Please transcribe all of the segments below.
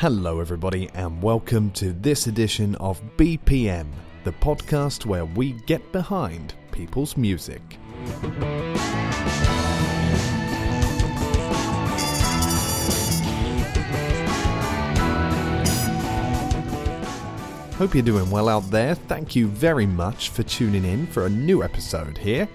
Hello, everybody, and welcome to this edition of BPM, the podcast where we get behind people's music. Hope you're doing well out there. Thank you very much for tuning in for a new episode here.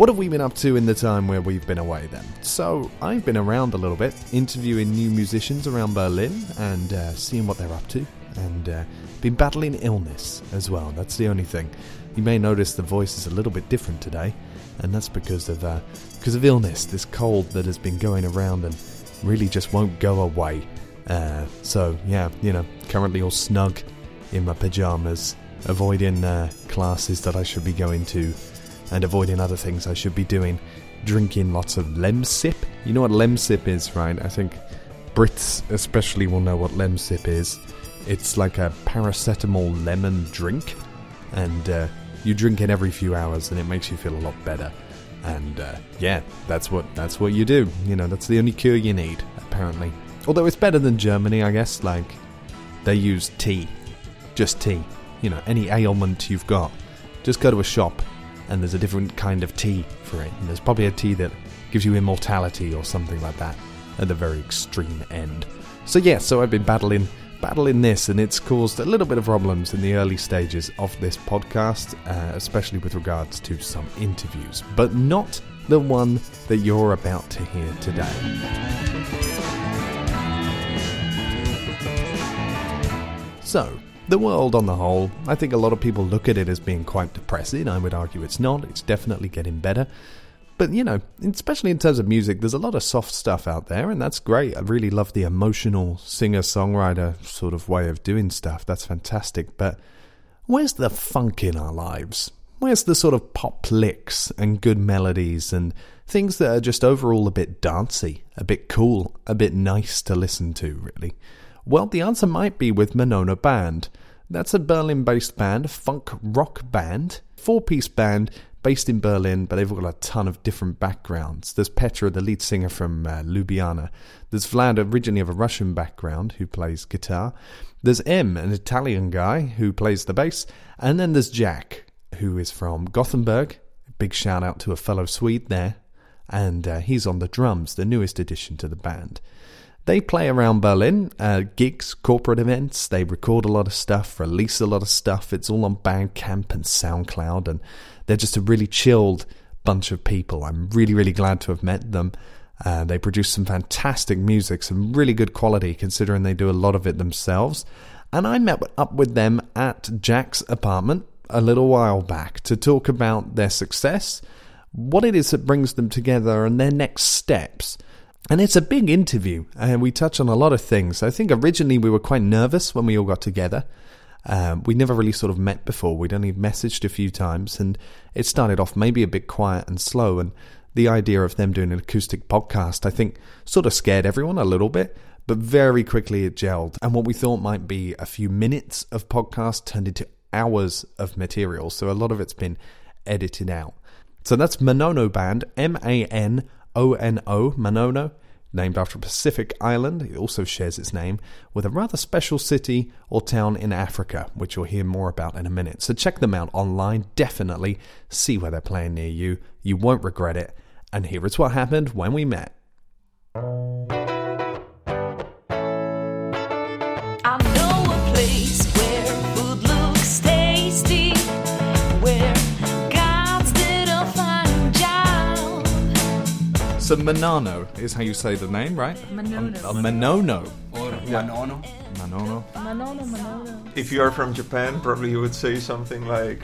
What have we been up to in the time where we've been away then? So, I've been around a little bit, interviewing new musicians around Berlin and uh, seeing what they're up to, and uh, been battling illness as well. That's the only thing. You may notice the voice is a little bit different today, and that's because of uh, because of illness, this cold that has been going around and really just won't go away. Uh, so yeah, you know, currently all snug in my pajamas, avoiding uh, classes that I should be going to, and avoiding other things I should be doing. Drinking lots of Lemsip. You know what Lemsip is, right? I think Brits especially will know what Lemsip is. It's like a paracetamol lemon drink, and uh, you drink it every few hours, and it makes you feel a lot better. And uh, yeah, that's what that's what you do. You know, that's the only cure you need, apparently. Although it's better than Germany, I guess. Like they use tea just tea. You know, any ailment you've got, just go to a shop and there's a different kind of tea for it. And there's probably a tea that gives you immortality or something like that at the very extreme end. So yeah, so I've been battling battling this and it's caused a little bit of problems in the early stages of this podcast, uh, especially with regards to some interviews, but not the one that you're about to hear today. So, the world on the whole, I think a lot of people look at it as being quite depressing. I would argue it's not. It's definitely getting better. But, you know, especially in terms of music, there's a lot of soft stuff out there, and that's great. I really love the emotional singer songwriter sort of way of doing stuff. That's fantastic. But where's the funk in our lives? Where's the sort of pop licks and good melodies and things that are just overall a bit dancey, a bit cool, a bit nice to listen to, really? Well, the answer might be with Manono Band. That's a Berlin based band, funk rock band, four piece band based in Berlin, but they've got a ton of different backgrounds. There's Petra, the lead singer from uh, Ljubljana. There's Vlad, originally of a Russian background, who plays guitar. There's M, an Italian guy who plays the bass. And then there's Jack, who is from Gothenburg. Big shout out to a fellow Swede there. And uh, he's on the drums, the newest addition to the band. They play around Berlin, uh, gigs, corporate events. They record a lot of stuff, release a lot of stuff. It's all on Bandcamp and SoundCloud, and they're just a really chilled bunch of people. I'm really, really glad to have met them. Uh, they produce some fantastic music, some really good quality, considering they do a lot of it themselves. And I met up with them at Jack's apartment a little while back to talk about their success, what it is that brings them together, and their next steps. And it's a big interview, and we touch on a lot of things. I think originally we were quite nervous when we all got together. Um, we never really sort of met before. We'd only messaged a few times, and it started off maybe a bit quiet and slow. And the idea of them doing an acoustic podcast, I think, sort of scared everyone a little bit, but very quickly it gelled. And what we thought might be a few minutes of podcast turned into hours of material. So a lot of it's been edited out. So that's Manono Band, M A N O N O, Manono, named after a Pacific island. It also shares its name with a rather special city or town in Africa, which you'll hear more about in a minute. So check them out online, definitely. See where they're playing near you. You won't regret it. And here is what happened when we met. So Manano is how you say the name, right? Manono. A Manono. Or Manono. Manono. Manono, Manono. if you are from Japan, probably you would say something like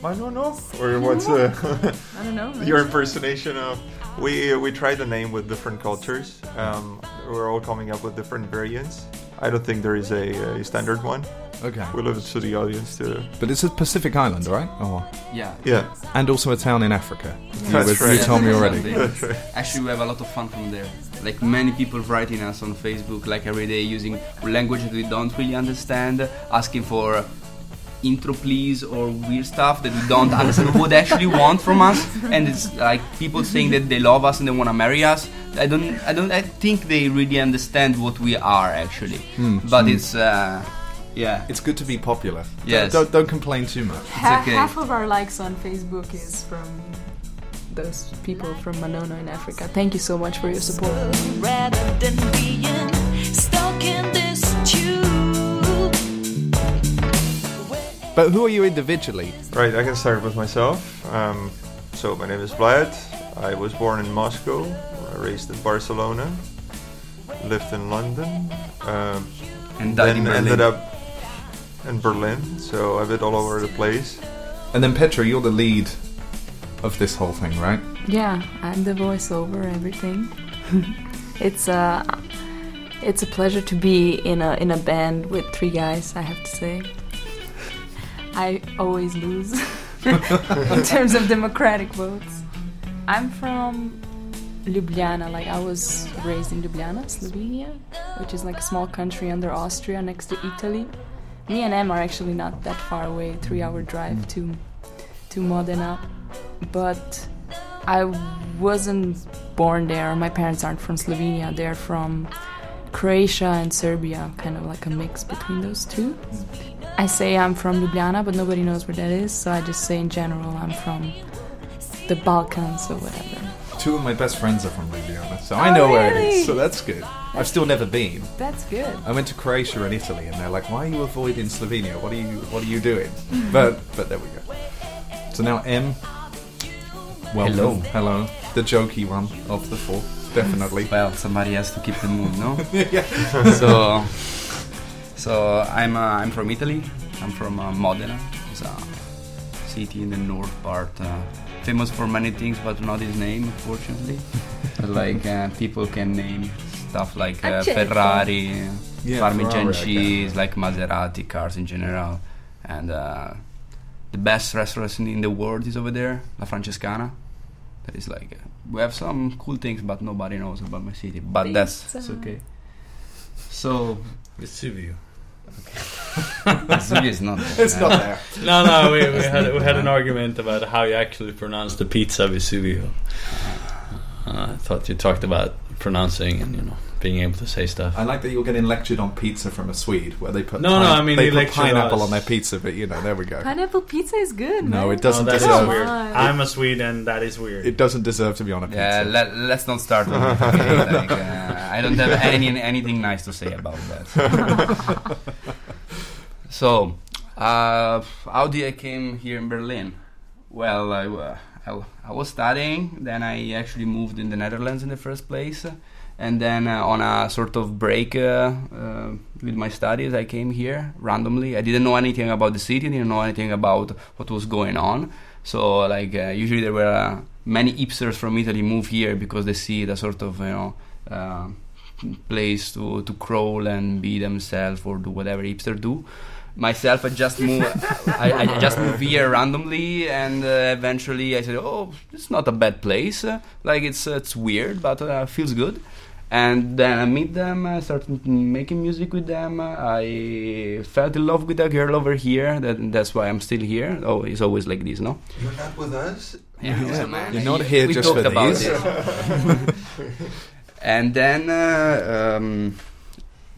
Manono, or what's the I don't know. your impersonation of? We we tried the name with different cultures. Um, we're all coming up with different variants. I don't think there is a, a standard one. Okay. We leave it to the audience to. But it's a Pacific island, right? Oh. Yeah. Yeah, And also a town in Africa. You, That's was- right. you told me already. that's right. Actually, we have a lot of fun from there. Like many people writing us on Facebook, like every day, using language that we don't really understand, asking for intro please or weird stuff that we don't understand what they actually want from us and it's like people saying that they love us and they want to marry us i don't i don't i think they really understand what we are actually but it's uh yeah It's good to be popular. Yes. Don't, don't complain too much. Half, okay. half of our likes on Facebook is from those people from Manono in Africa. Thank you so much for your support. rather than being stuck in this tube. But who are you individually? Right, I can start with myself. Um, so my name is Vlad. I was born in Moscow, raised in Barcelona, lived in London, um, and then in ended up in Berlin. So I've been all over the place. And then Petra, you're the lead of this whole thing, right? Yeah, I'm the voiceover, everything. it's a it's a pleasure to be in a in a band with three guys. I have to say, I always lose in terms of democratic votes. I'm from Ljubljana. Like I was raised in Ljubljana, Slovenia, which is like a small country under Austria next to Italy. Me and Em are actually not that far away, three-hour drive mm. to to Modena, but I wasn't born there. My parents aren't from Slovenia. They're from Croatia and Serbia, kind of like a mix between those two. Mm. I say I'm from Ljubljana, but nobody knows where that is, so I just say in general I'm from the Balkans or whatever. Two of my best friends are from so Oh, I know where it really? is. So that's good. I've still never been. That's good. I went to Croatia and Italy, and they're like, "Why are you avoiding Slovenia? What are you What are you doing?" But but there we go. So now M. Welcome. Hello. Hello. The jokey one of the four, definitely. well somebody has to keep the mood no yeah. so so I'm uh, I'm from Italy. I'm from uh, Modena. It's a city in the north part, uh, famous for many things, but not his name, unfortunately. Like uh, people can name stuff like uh, Ferrari, Yeah, Parmesan Ferrari, cheese, like Maserati cars in general, and uh, the best restaurant in the world is over there, La Francescana. That is like uh, we have some cool things, but nobody knows about my city. But that's it's okay. So Vesuvio. Vesuvio is not. It's not there. No, no, we, we had we had an argument about how you actually pronounce the pizza Vesuvio. Uh, I thought you talked about pronouncing and you know being able to say stuff. I like that you're getting lectured on pizza from a Swede, where they put No, no, I mean, they he put pineapple us. on their pizza, but you know, there we go. Pineapple pizza is good. No, man. it doesn't Oh, that is deserve. weird. Why? I'm a Swede, and that is weird. It doesn't deserve to be on a pizza. Yeah, let, let's not start with it. Okay? like, uh, I don't have any anything nice to say about that. so, uh, how did I came here in Berlin? Well, I, uh, I, I was studying. Then I actually moved in the Netherlands in the first place, and then uh, on a sort of break uh, uh, with my studies, I came here randomly. I didn't know anything about the city. Didn't know anything about what was going on. So, like, uh, usually there were many hipsters from Italy move here because they see as sort of, you know, place to, to crawl and be themselves or do whatever hipster do. Myself, I just moved. I, I just moved here randomly, and uh, eventually I said, "Oh, it's not a bad place. Uh, like it's it's weird, but uh, feels good." And then I meet them. I started making music with them. I fell in love with a girl over here. That, that's why I'm still here. Oh, it's always like this, no? You're not with us. Yeah, man. You're not here we just talked for about these. it. and then uh, um,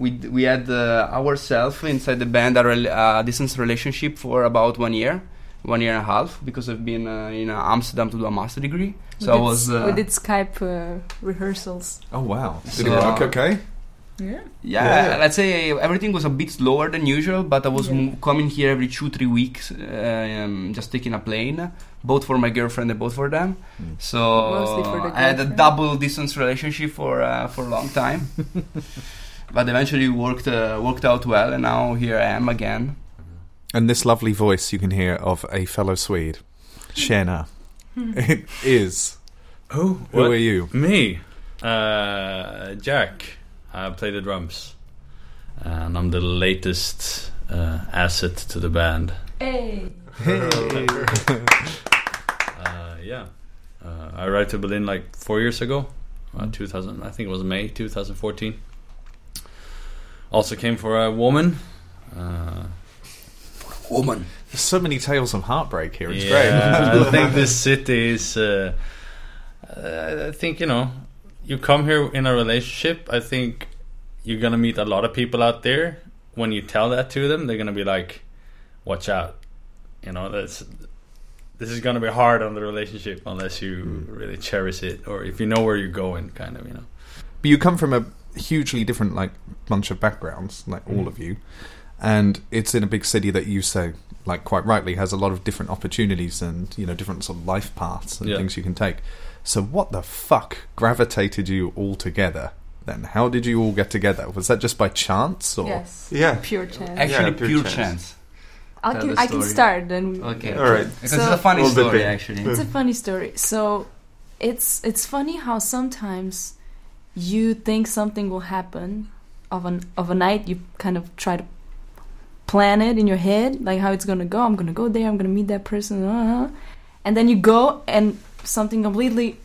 we we had uh, ourselves inside the band a, rel- a distance relationship for about one year, one year and a half, because I've been uh, in uh, Amsterdam to do a master degree. So I we did, was. Uh, we did Skype uh, rehearsals. Oh wow! Did So- it work okay? Yeah. yeah, Yeah. let's say everything was a bit slower than usual, but I was Yeah. mo- coming here every two, three weeks, uh, um, just taking a plane, both for my girlfriend and both for them. Mm. So for the I had a double distance relationship for uh, for a long time, but eventually worked uh, worked out well, and now here I am again. And this lovely voice you can hear of a fellow Swede, Shena, it is. Who? Who are you? Me, uh, Jack. I play the drums, and I'm the latest uh, asset to the band. Hey. Uh, yeah, uh, I arrived to Berlin like four years ago, uh, 2000. I think it was May 2014. Also came for a woman. Uh, woman. There's so many tales of heartbreak here. It's Yeah, great. I think this city is. Uh, uh, I think you know, you come here in a relationship. I think you're gonna meet a lot of people out there. When you tell that to them, they're gonna be like, "Watch out!" You know, that's this is gonna be hard on the relationship unless you really cherish it or if you know where you're going, kind of. You know. But you come from a hugely different like bunch of backgrounds, like all mm. of you, and it's in a big city that you say, like quite rightly, has a lot of different opportunities and you know different sort of life paths and Yeah. things you can take. So what the fuck gravitated you all together? Then how did you all get together? Was that just by chance or? Yes. Yeah. Pure chance. Actually, pure pure chance. chance. I tell can, the I can story. start then. Okay. All right. Because So- it's a funny Little story, actually. It's a funny story. So it's it's funny how sometimes you think something will happen of an of a night you kind of try to plan it in your head like how it's gonna go. I'm gonna go there i'm gonna meet that person uh and then you go and something completely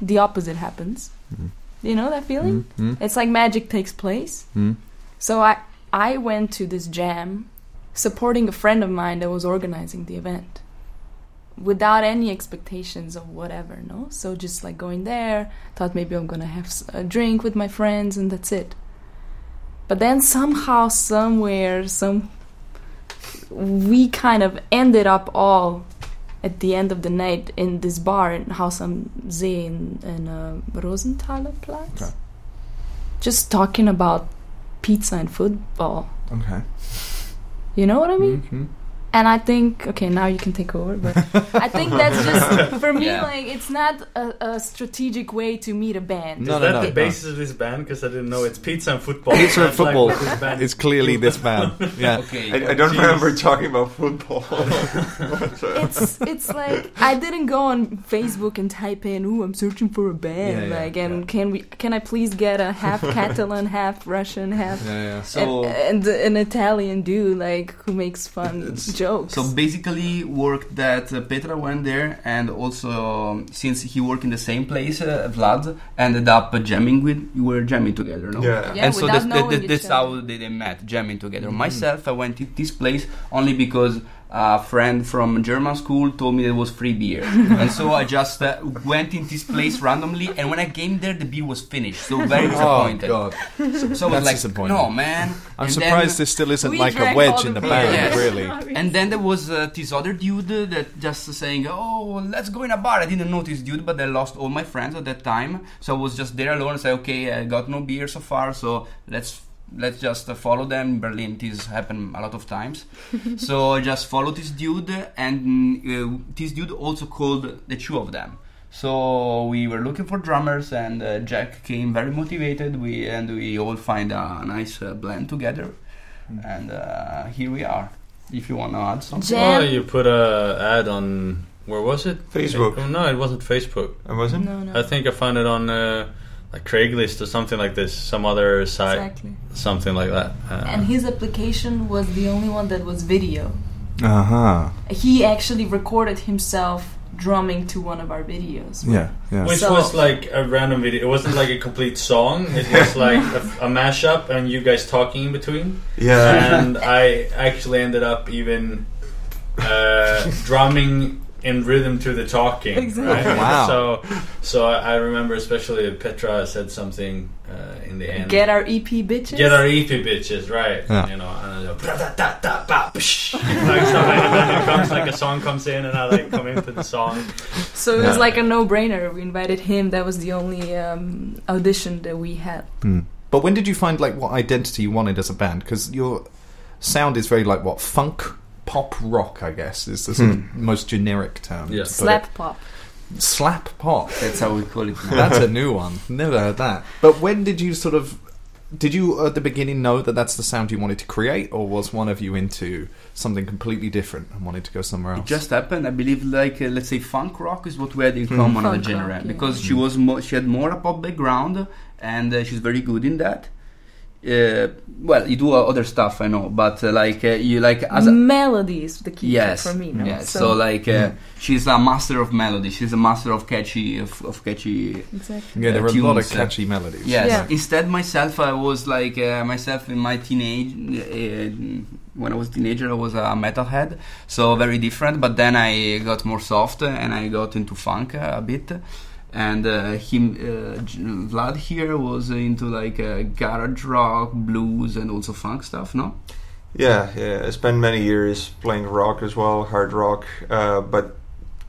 the opposite happens. Mhm. you know that feeling? Mm, mm, it's like magic takes place. Mm. so I I went to this jam supporting a friend of mine that was organizing the event without any expectations of whatever, no? So just like going there, thought maybe I'm to have a drink with my friends and that's it. But then somehow somewhere some we kind of ended up all at the end of the night in this bar in Haus am See in, in uh, Rosenthaler Platz. Okay. Just talking about pizza and football. Okay. You know what I mean? Mhm. And I think okay, now you can take over. But I think that's just for me. Yeah. Like it's not a, a strategic way to meet a band. No, is no, that no, the no. basis of this band? Because I didn't know it's pizza and football. Pizza and That's like football. band It's clearly this band. Yeah. Okay. I, I don't Jeez. remember talking about football. It's it's like I didn't go on Facebook and type in, "Ooh, I'm searching for a band." Yeah, yeah, like, and yeah. can we? Can I please get a half Catalan, half Russian, half Yeah, yeah. So, and, and an Italian dude like who makes fun jokes? so basically worked that uh, Petra went there, and also um, since he worked in the same place, uh, Vlad ended up uh, jamming with. You were jamming together, no? yeah. Yeah, and so that's, that, that, that's how they, they met, jamming together. Mhm. Myself, I went to this place only because a friend from German school told me there was free beer, and so I just uh, went in this place randomly. And when I came there, the beer was finished. So very Oh disappointed. god. So, so I was That's like, disappointing. no man. I'm And surprised then- this still isn't We like a drank wedge all in the the beer. band, Yes. really. And then there was uh, this other dude uh, that just saying, "Oh, let's go in a bar." I didn't know this dude, but I lost all my friends at that time, so I was just there alone. and say, "Okay, I got no beer so far, so let's let's just uh, follow them." In Berlin, this happened a lot of times, so I just followed this dude, and uh, this dude also called the two of them. So we were looking for drummers, and uh, Jack came very motivated. We and we all find a nice uh, blend together, and uh, here we are. If you want to add something, Jam- Oh, you put a ad on where was it? Facebook. Oh, no, it wasn't Facebook. I wasn't. no, no, I think I found it on uh, like Craigslist or something like this, some other site, exactly. something like that. Uh, And his application was the only one that was video. Uh huh. He actually recorded himself drumming to one of our videos. Yeah, yeah. which So- was like a random video. It wasn't like a complete song. It was like a, a mashup and you guys talking in between. Yeah. And I actually ended up even uh, drumming in rhythm to the talking. Exactly. right? Wow. So, so I I remember especially Petra said something uh, in the end. Get our EP bitches. Get our EP bitches, right? Yeah. You know, and I go, "Bra-da-da-da-ba, like stuff. And it comes like a song comes in, and I like come into the song. So it was Yeah. like a no-brainer. We invited him. That was the only um, audition that we had. Hmm. But when did you find like what identity you wanted as a band? Because your sound is very like what funk, pop, rock. I guess is the sort of most generic term. Yeah. to put Slap pop. slap pop. that's how we call it. Now. That's a new one. Never heard that. But when did you sort of? Did you at the beginning know that that's the sound you wanted to create, or was one of you into something completely different and wanted to go somewhere else? It just happened. I believe, like uh, let's say, funk rock is what we had in common Funk as a genre rock, yeah. because she was mo- she had more a pop background and uh, she's very good in that. Uh, well, you do uh, other stuff, I know, but uh, like uh, you like as a, melody is the key yes, for me. No? yes. So, like uh, she's a master of melody. She's a master of catchy of, of catchy exactly. Yeah, there uh, are a lot of uh, catchy melodies. Yes. Yeah. Instead, myself, I was like uh, myself in my teenage. Uh, when I was teenager, I was a metalhead, so very different. But then I got more soft and I got into funk a bit. And uh, him, uh, Vlad here was into like uh, garage rock, blues, and also funk stuff. No. Yeah, yeah. I spent many years playing rock as well, hard rock. Uh, but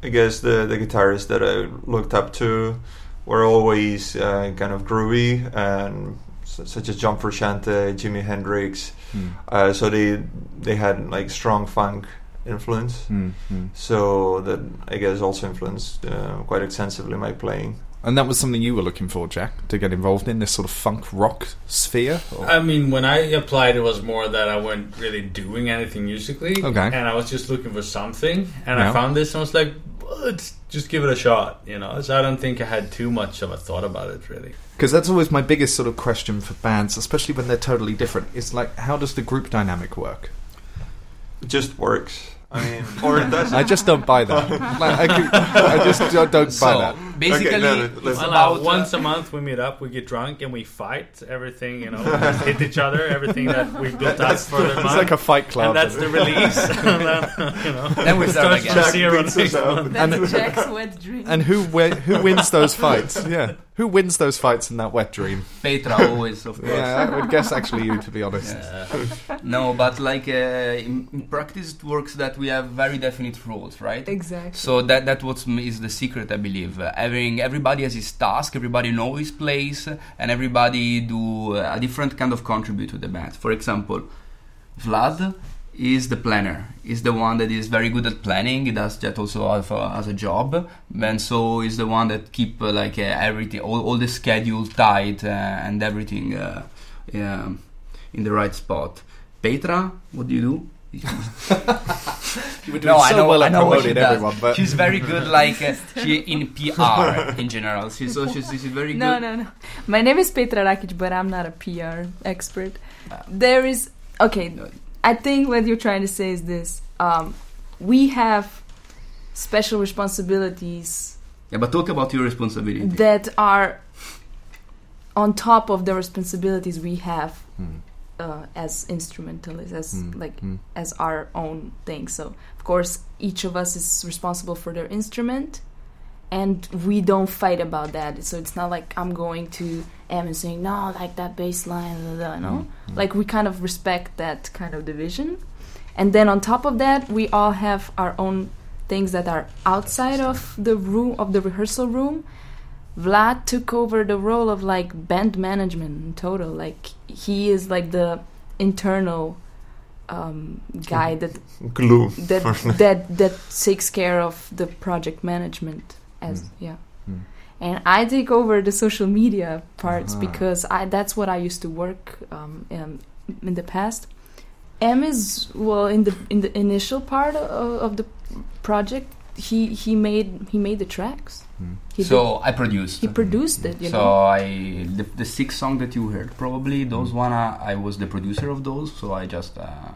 I guess the the guitarists that I looked up to were always uh, kind of groovy and such as John Frusciante, Jimi Hendrix. Mm. Uh, so they they had like strong funk influence. Mm, mm. So that I guess also influenced uh, quite extensively my playing. And that was something you were looking for, Jack, to get involved in this sort of funk rock sphere. Or- I mean, when I applied, it was more that I wasn't really doing anything musically. Okay. And I was just looking for something. And Yeah. I found this and I was like, let's just give it a shot, you know? So I don't think I had too much of a thought about it, really. Because that's always my biggest sort of question for bands, especially when they're totally different. It's like, how does the group dynamic work? It just works. I mean, or it doesn't. I just don't buy that. like, I, could- I just don't, don't buy that. basically, Okay, no, no, it's Well, about once a month we meet up, we get drunk, and we fight everything, you know, just hit each other, everything that we built up for the It's month. like a fight club. and that's the release. then, you know, Then we start starts again. from Jack zero beats next us up. month. That's Jack's wet dream. and who wi- who wins those fights? Yeah, who wins those fights in that wet dream? Petra always, of course. Yeah, I would guess actually you, to be honest. Yeah. No, but like uh, in, in practice, it works that we have very definite rules, right? exactly. So that that what is the secret, I believe. Uh, having everybody has his task, everybody know his place, and everybody do uh, a different kind of contribute to the band. For example, Vlad is the planner. Is the one that is very good at planning. He does that also as a, job, and so is the one that keep uh, like uh, everything, all, all the schedule tight uh, and everything uh, um, in the right spot. Petra, what do you do? You were No, I know. well I at know what she does. everyone, but she's very good, like uh, she in PR in general. She's so she's, she's very No, good. No, no, no. My name is Petra Rakic, but I'm not a PR expert. There is okay. I think what you're trying to say is this: um, we have special responsibilities Yeah, but talk about your responsibility. that are on top of the responsibilities we have Hmm. Uh, as instrumentalists, as Hmm, like hmm. as our own thing. So, of course, each of us is responsible for their instrument, and we don't fight about that. So it's not like I'm going to M and saying no, like that bass line, blah, blah, blah, no. Mm, Like we kind of respect that kind of division, and then on top of that, we all have our own things that are outside of the room of the rehearsal room. Vlad took over the role of like band management in total. Like he is like the internal um, guy that Glue. that that that takes care of the project management as Mm. yeah Mm. and i take over the social media parts Ah. because i that's what i used to work um, um, in the past m is well in the in the initial part of, of the project he he made he made the tracks Mm. he so I produced. he produced it you so know I the, the six song that you heard probably those Mm. one uh, I was the producer of those. So I just uh,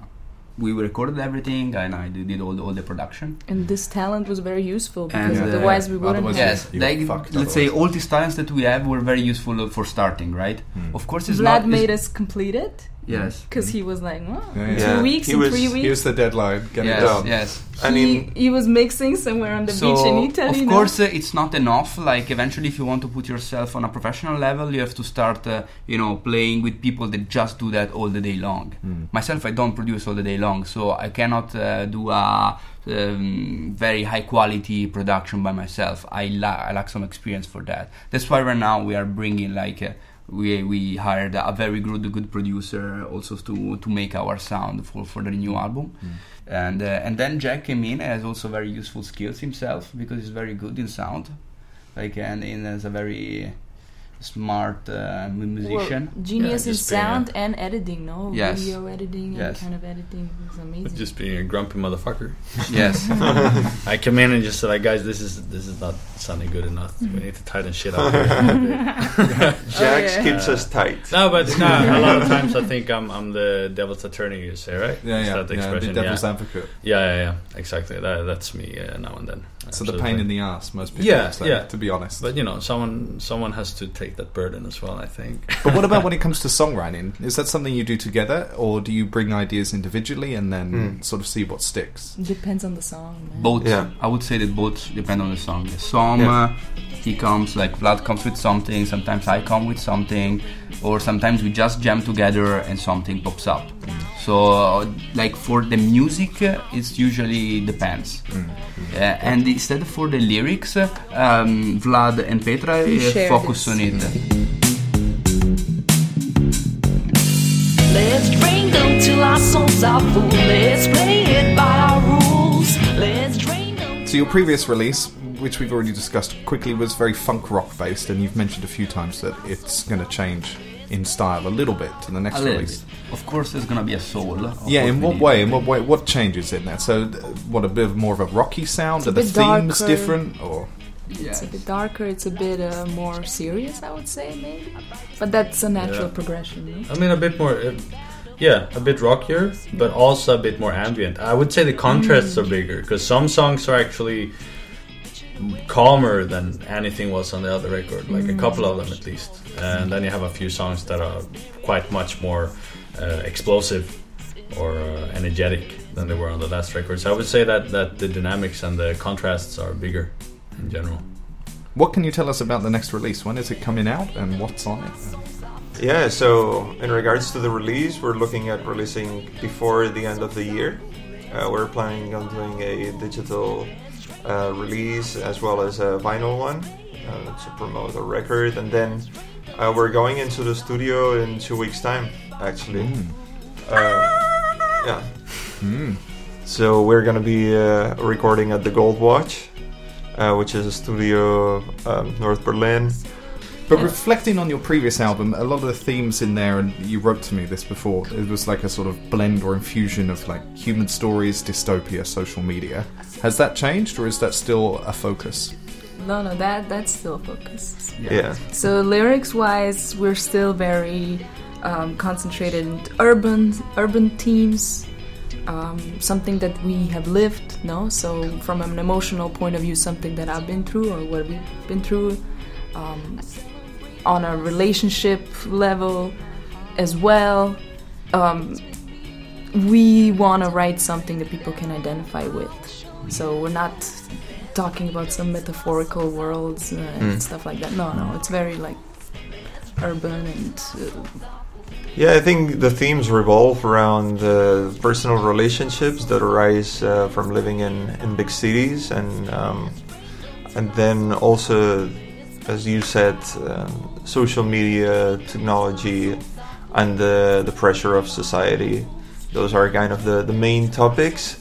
we recorded everything and I did did all the, all the production. and this talent was very useful because And, uh, otherwise we wouldn't otherwise Yes, you like, were let's say all these talents that we have were very useful for starting, right? Mm. Of course, it's Vlad not. made us complete it Yes. because he was like, well, Yeah, yeah. two Yeah, weeks, he in was- three weeks. Here's the deadline. Get yes, it done. yes. I he, mean- he was mixing somewhere on the beach in Italy. of no? course, uh, it's not enough. Like eventually, if you want to put yourself on a professional level, you have to start, uh, you know, playing with people that just do that all the day long. Mm. Myself, I don't produce all the day long, so I cannot uh, do a um, very high quality production by myself. I, la- I lack some experience for that. That's why right now we are bringing like. Uh, we, we hired a very good good producer also to to make our sound for, for the new album. And uh, and then Jack came in and has also very useful skills himself because he's very good in sound. Like and in has a very smart uh, musician. Well, genius Yeah, in just a- sound and editing, no? Yes. Video editing Yes. and kind of editing is amazing. Just being a grumpy motherfucker. yes. I come in and just say like, guys, this is this is not sounding good enough. We need to tighten shit up. here a bit." Jax yeah. keeps us tight. no, but no, a lot of times I think I'm I'm the devil's attorney. You say right? Yeah, Is yeah, that the yeah, the devil's yeah. advocate. yeah, yeah, yeah, exactly. That, that's me uh, now and then. So the pain in the ass, most people Yeah, would say, yeah. to be honest. But you know, someone someone has to take that burden as well. I think. But what about when it comes to songwriting? Is that something you do together, or do you bring ideas individually and then Hmm. sort of see what sticks? Depends on the song, man. both. Yeah. I would say that both depend on the song. Some Yeah. uh, he comes like Vlad comes with something. Sometimes I come with something, or sometimes we just jam together and something pops up. So uh, like for the music, uh, it's usually depends. Uh, and instead for the lyrics, um, Vlad and Petra uh, share focus this. on it. Let's drink until our souls are full. Let's play it by our rules. Let's drink until So your previous release, which we've already discussed quickly, was very funk rock based, and you've mentioned a few times that it's going to change in style a little bit to the next release. bit. Of course, there's gonna be a soul. Yeah, in what way? In what way? What changes in that? So, uh, what a bit of more of a rocky sound? It's Are the themes darker. different? Or It's a bit darker. It's a bit uh, more serious, I would say, maybe. But that's a natural Yeah. progression. No? I mean, a bit more. Uh, yeah, a bit rockier, but also a bit more ambient. I would say the contrasts are bigger because some songs are actually calmer than anything was on the other record, like a couple of them at least. And then you have a few songs that are quite much more uh, explosive or uh, energetic than they were on the last record. So I would say that that the dynamics and the contrasts are bigger in general. what can you tell us about the next release? When is it coming out, and what's on it? Yeah, so in regards to the release, we're looking at releasing before the end of the year. Uh, we're planning on doing a digital uh, release as well as a vinyl one uh, to promote the record, and then uh, we're going into the studio in two weeks' time. Actually, uh, yeah. So we're gonna be uh, recording at the Gold Watch, uh, which is a studio um, North Berlin. But reflecting on your previous album, a lot of the themes in there, and you wrote to me this before, it was like a sort of blend or infusion of like human stories, dystopia, social media. Has that changed, or is that still a focus? No, no, that that's still a focus. yeah. So lyrics wise, we're still very um, concentrated in urban urban themes, um, something that we have lived. No, so from an emotional point of view, something that I've been through or what we've been through, um, on a relationship level as well. Um, we want to write something that people can identify with. So we're not talking about some metaphorical worlds uh, and stuff like that. No, no, it's very like urban and uh, Yeah, I think the themes revolve around uh, personal relationships that arise uh, from living in, in big cities, and um, and then also, as you said, um, social media, technology, and the the pressure of society. Those are kind of the, the main topics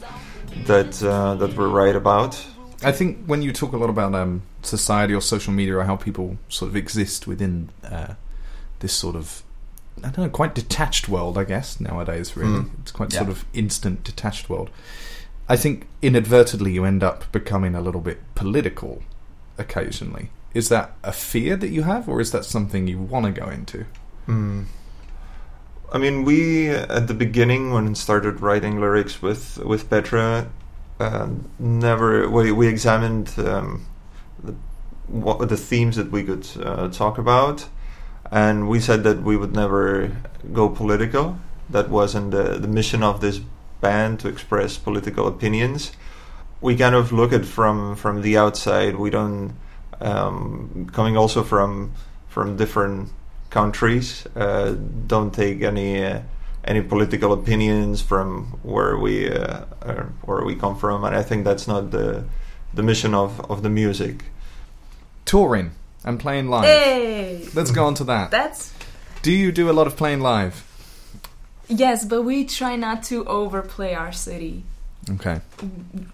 that uh, that we write about. I think when you talk a lot about um, society or social media or how people sort of exist within uh, this sort of I don't know, quite detached world, I guess nowadays. Really, Mm. it's quite Yeah. sort of instant detached world. I think inadvertently you end up becoming a little bit political occasionally. Is that a fear that you have, or is that something you want to go into? Hmm. I mean, we at the beginning when started writing lyrics with with Petra, um, never we we examined um, the, what were the themes that we could uh, talk about, and we said that we would never go political. That wasn't the the mission of this band to express political opinions. We kind of look at from from the outside. We don't um, coming also from from different countries. Uh, don't take any uh, any political opinions from where we uh, are, where we come from, and I think that's not the the mission of, of the music. Touring and playing live. hey, Let's go on to that. that's Do you do a lot of playing live? yes, but we try not to overplay our city. Okay.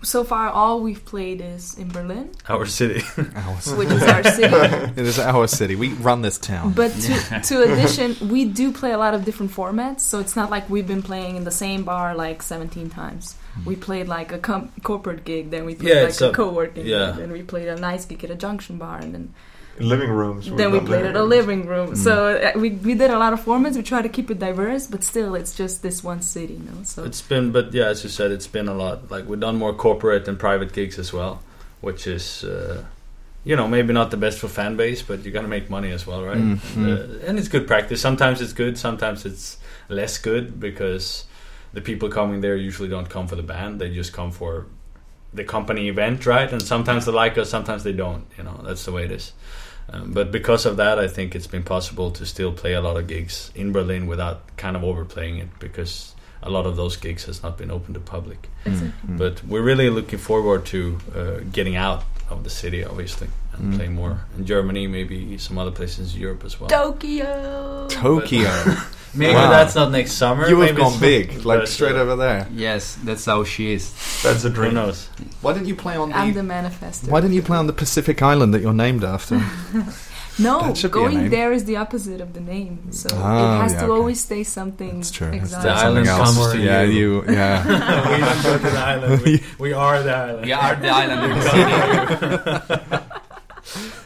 So far, all we've played is in Berlin, Our city. Our city. which is our city. it is our city. We run this town. But to, to addition, we do play a lot of different formats, so it's not like we've been playing in the same bar like 17 times. Hmm. We played like a com- corporate gig, then we played Yeah, like a a- co-working yeah. gig, then we played a nice gig at a junction bar, and then living rooms. then we done played at a living room. So uh, we we did a lot of formats. We try to keep it diverse, but still, it's just this one city, you know. So It's been, but yeah, as you said, it's been a lot. Like we've done more corporate and private gigs as well, which is, uh, you know, maybe not the best for fan base, but you gotta make money as well, right? Mm, Uh, and it's good practice. Sometimes it's good, sometimes it's less good because the people coming there usually don't come for the band; they just come for the company event, right? And sometimes they like us, sometimes they don't. You know, that's the way it is. Um, but because of that, I think it's been possible to still play a lot of gigs in Berlin without kind of overplaying it because a lot of those gigs has not been open to public. it's a- Mm. But we're really looking forward to uh, getting out of the city, obviously, and Mm. playing more in Germany, maybe some other places in Europe as well. Tokyo. Tokyo. Maybe Wow. that's not next summer. you have maybe gone it's- big, like but, straight uh, over there. Yes, that's how she is. That's a Who knows? Why didn't you play on I'm the? the manifester. Why didn't you play on the Pacific Island that you're named after? No, That should be a name. going there is the opposite of the name. So Ah, it has yeah, to okay. always stay something That's true. It's exotic. The something island else. comes to yeah, you. you. Yeah. we don't go to the island. We, we are the island. We are the island of the city.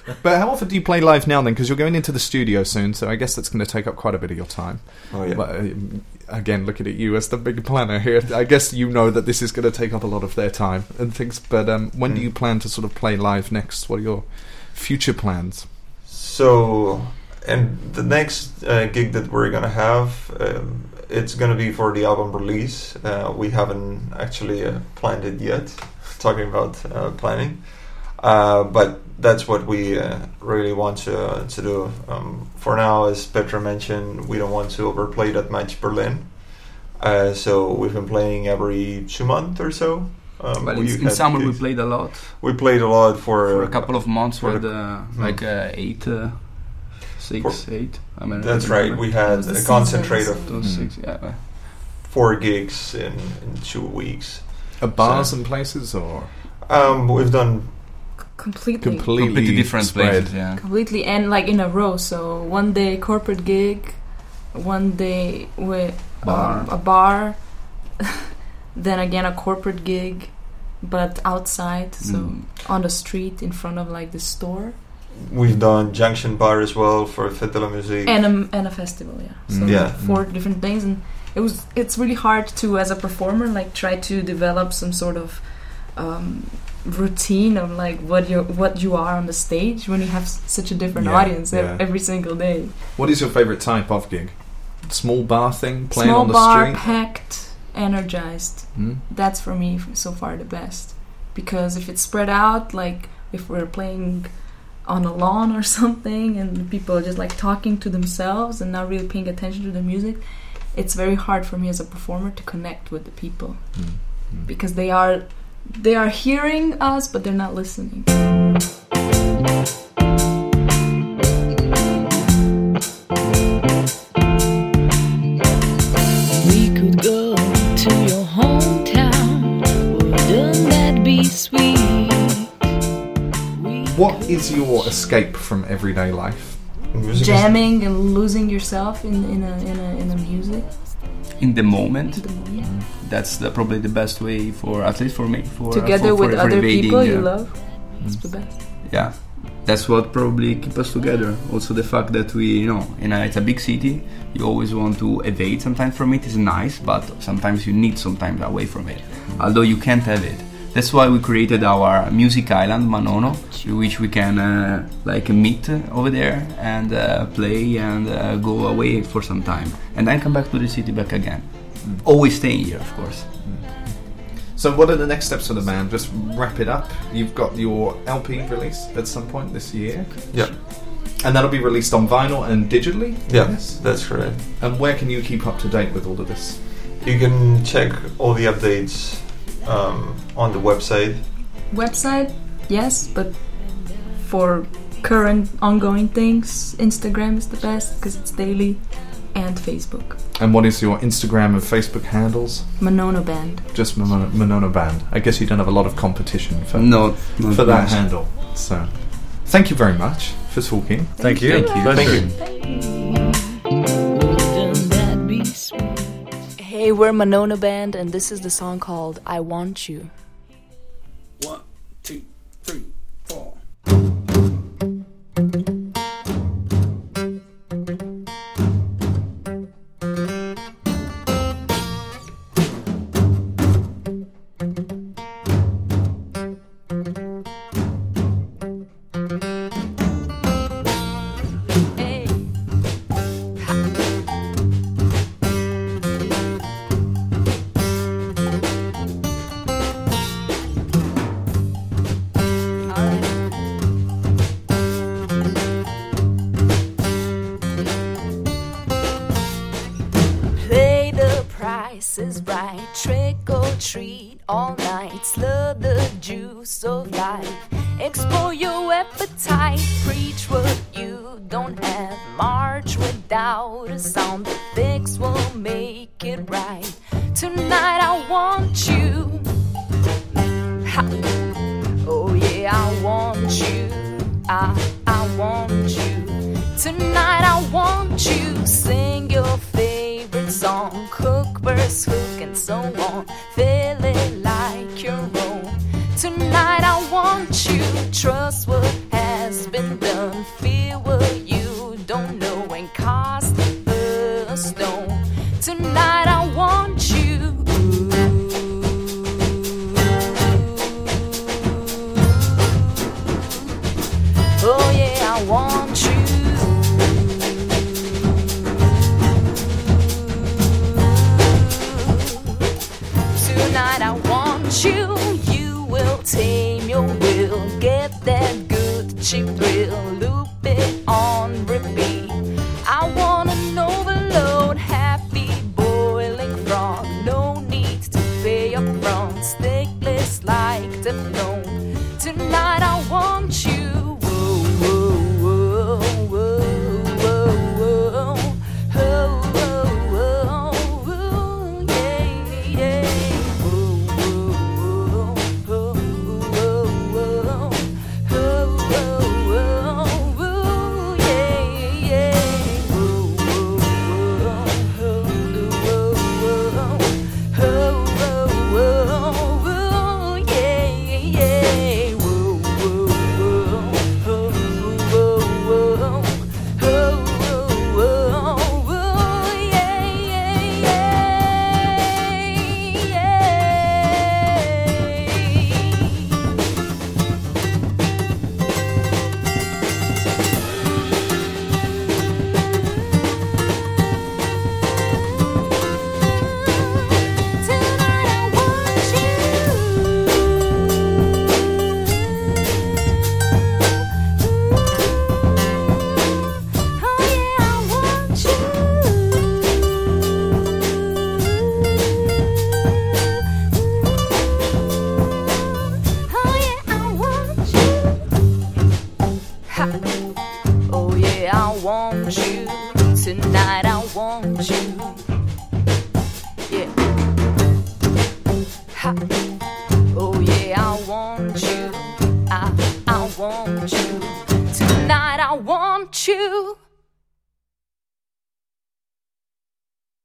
But how often do you play live now then? Because you're going into the studio soon, so I guess that's going to take up quite a bit of your time. Oh yeah. But, um, again, looking at you as the big planner here, I guess you know that this is going to take up a lot of their time and things. But um, when do Mm. you plan to sort of play live next? What are your future plans? So, and the next uh, gig that we're gonna have, um, it's gonna be for the album release. Uh, we haven't actually uh, planned it yet. Talking about uh, planning, uh, but that's what we uh, really want to to do. Um, for now, as Petra mentioned, we don't want to overplay that much Berlin. Uh, so we've been playing every two months or so. Um, But we in, in summer we played a lot We played a lot for, for a couple of months. for For the- the like uh, eight, uh, six, For- eight. I mean, That's I right. remember. We had a concentrate of Mm. six, yeah. four gigs in, in two weeks. Uh, bars So- and places, or Um, we've done completely. completely, Completely different spread? places. Yeah. completely and like in a row so one day corporate gig one day with Bar. um, a bar then again a corporate gig but outside so Mm. on the street in front of like the store we've done Junction Bar as well for Fête de la Musique. and a, and a festival yeah so Mm. Yeah. four different things and it was it's really hard to as a performer like try to develop some sort of um, routine of like what you what you are on the stage when you have such a different Yeah, audience yeah. every single day What is your favorite type of gig? Small bar thing, playing small on the bar street. packed energized Hmm? that's for me so far the best because if it's spread out like if we're playing on a lawn or something and people are just like talking to themselves and not really paying attention to the music it's very hard for me as a performer to connect with the people. Hmm. because they are they are hearing us but they're not listening We could go to your hometown. Wouldn't that be sweet? We What is your escape from everyday life? Music jamming and losing yourself in in a in a in a music In the moment, at the moment. That's the, probably the best way for at least for me. For together for, for, with for other evading, people you love it's the best. Yeah. That's what probably keep us together. Also the fact that we you know in a, it's a big city you always want to evade sometimes from it, is nice but sometimes you need sometimes away from it although you can't have it. That's why we created our music island manono which we can uh, like meet over there and uh, play and uh, go away for some time. And then come back to the city back again always staying here of course So, what are the next steps for the band? Just wrap it up. You've got your LP release at some point this year, Yeah, and that'll be released on vinyl and digitally. yeah, Yes. that's correct. And where can you keep up to date with all of this? You can check all the updates um, on the website. website yes but for current ongoing things instagram is the best because it's daily and Facebook. And what is your Instagram and Facebook handles? Manono Band. Just Manono, Manono Band. I guess you don't have a lot of competition for No, for that much. handle. So, thank you very much for talking. Thank you. Thank you. Pleasure. Thank you. Wouldn't that be sweet? Hey, we're Manono Band, and this is the song called I Want You. One, two, three, trick or treat all night, slur the juice of life, explore your appetite, preach what you don't have, march without a sound, the fix will make it right. Tonight I want you. Ha. Oh yeah, I want you. I I want you. Tonight I want you. Sing your favorite song, cook verse hook and so on. Feel it like your own. Tonight I want you. Trust what has been done. feel what you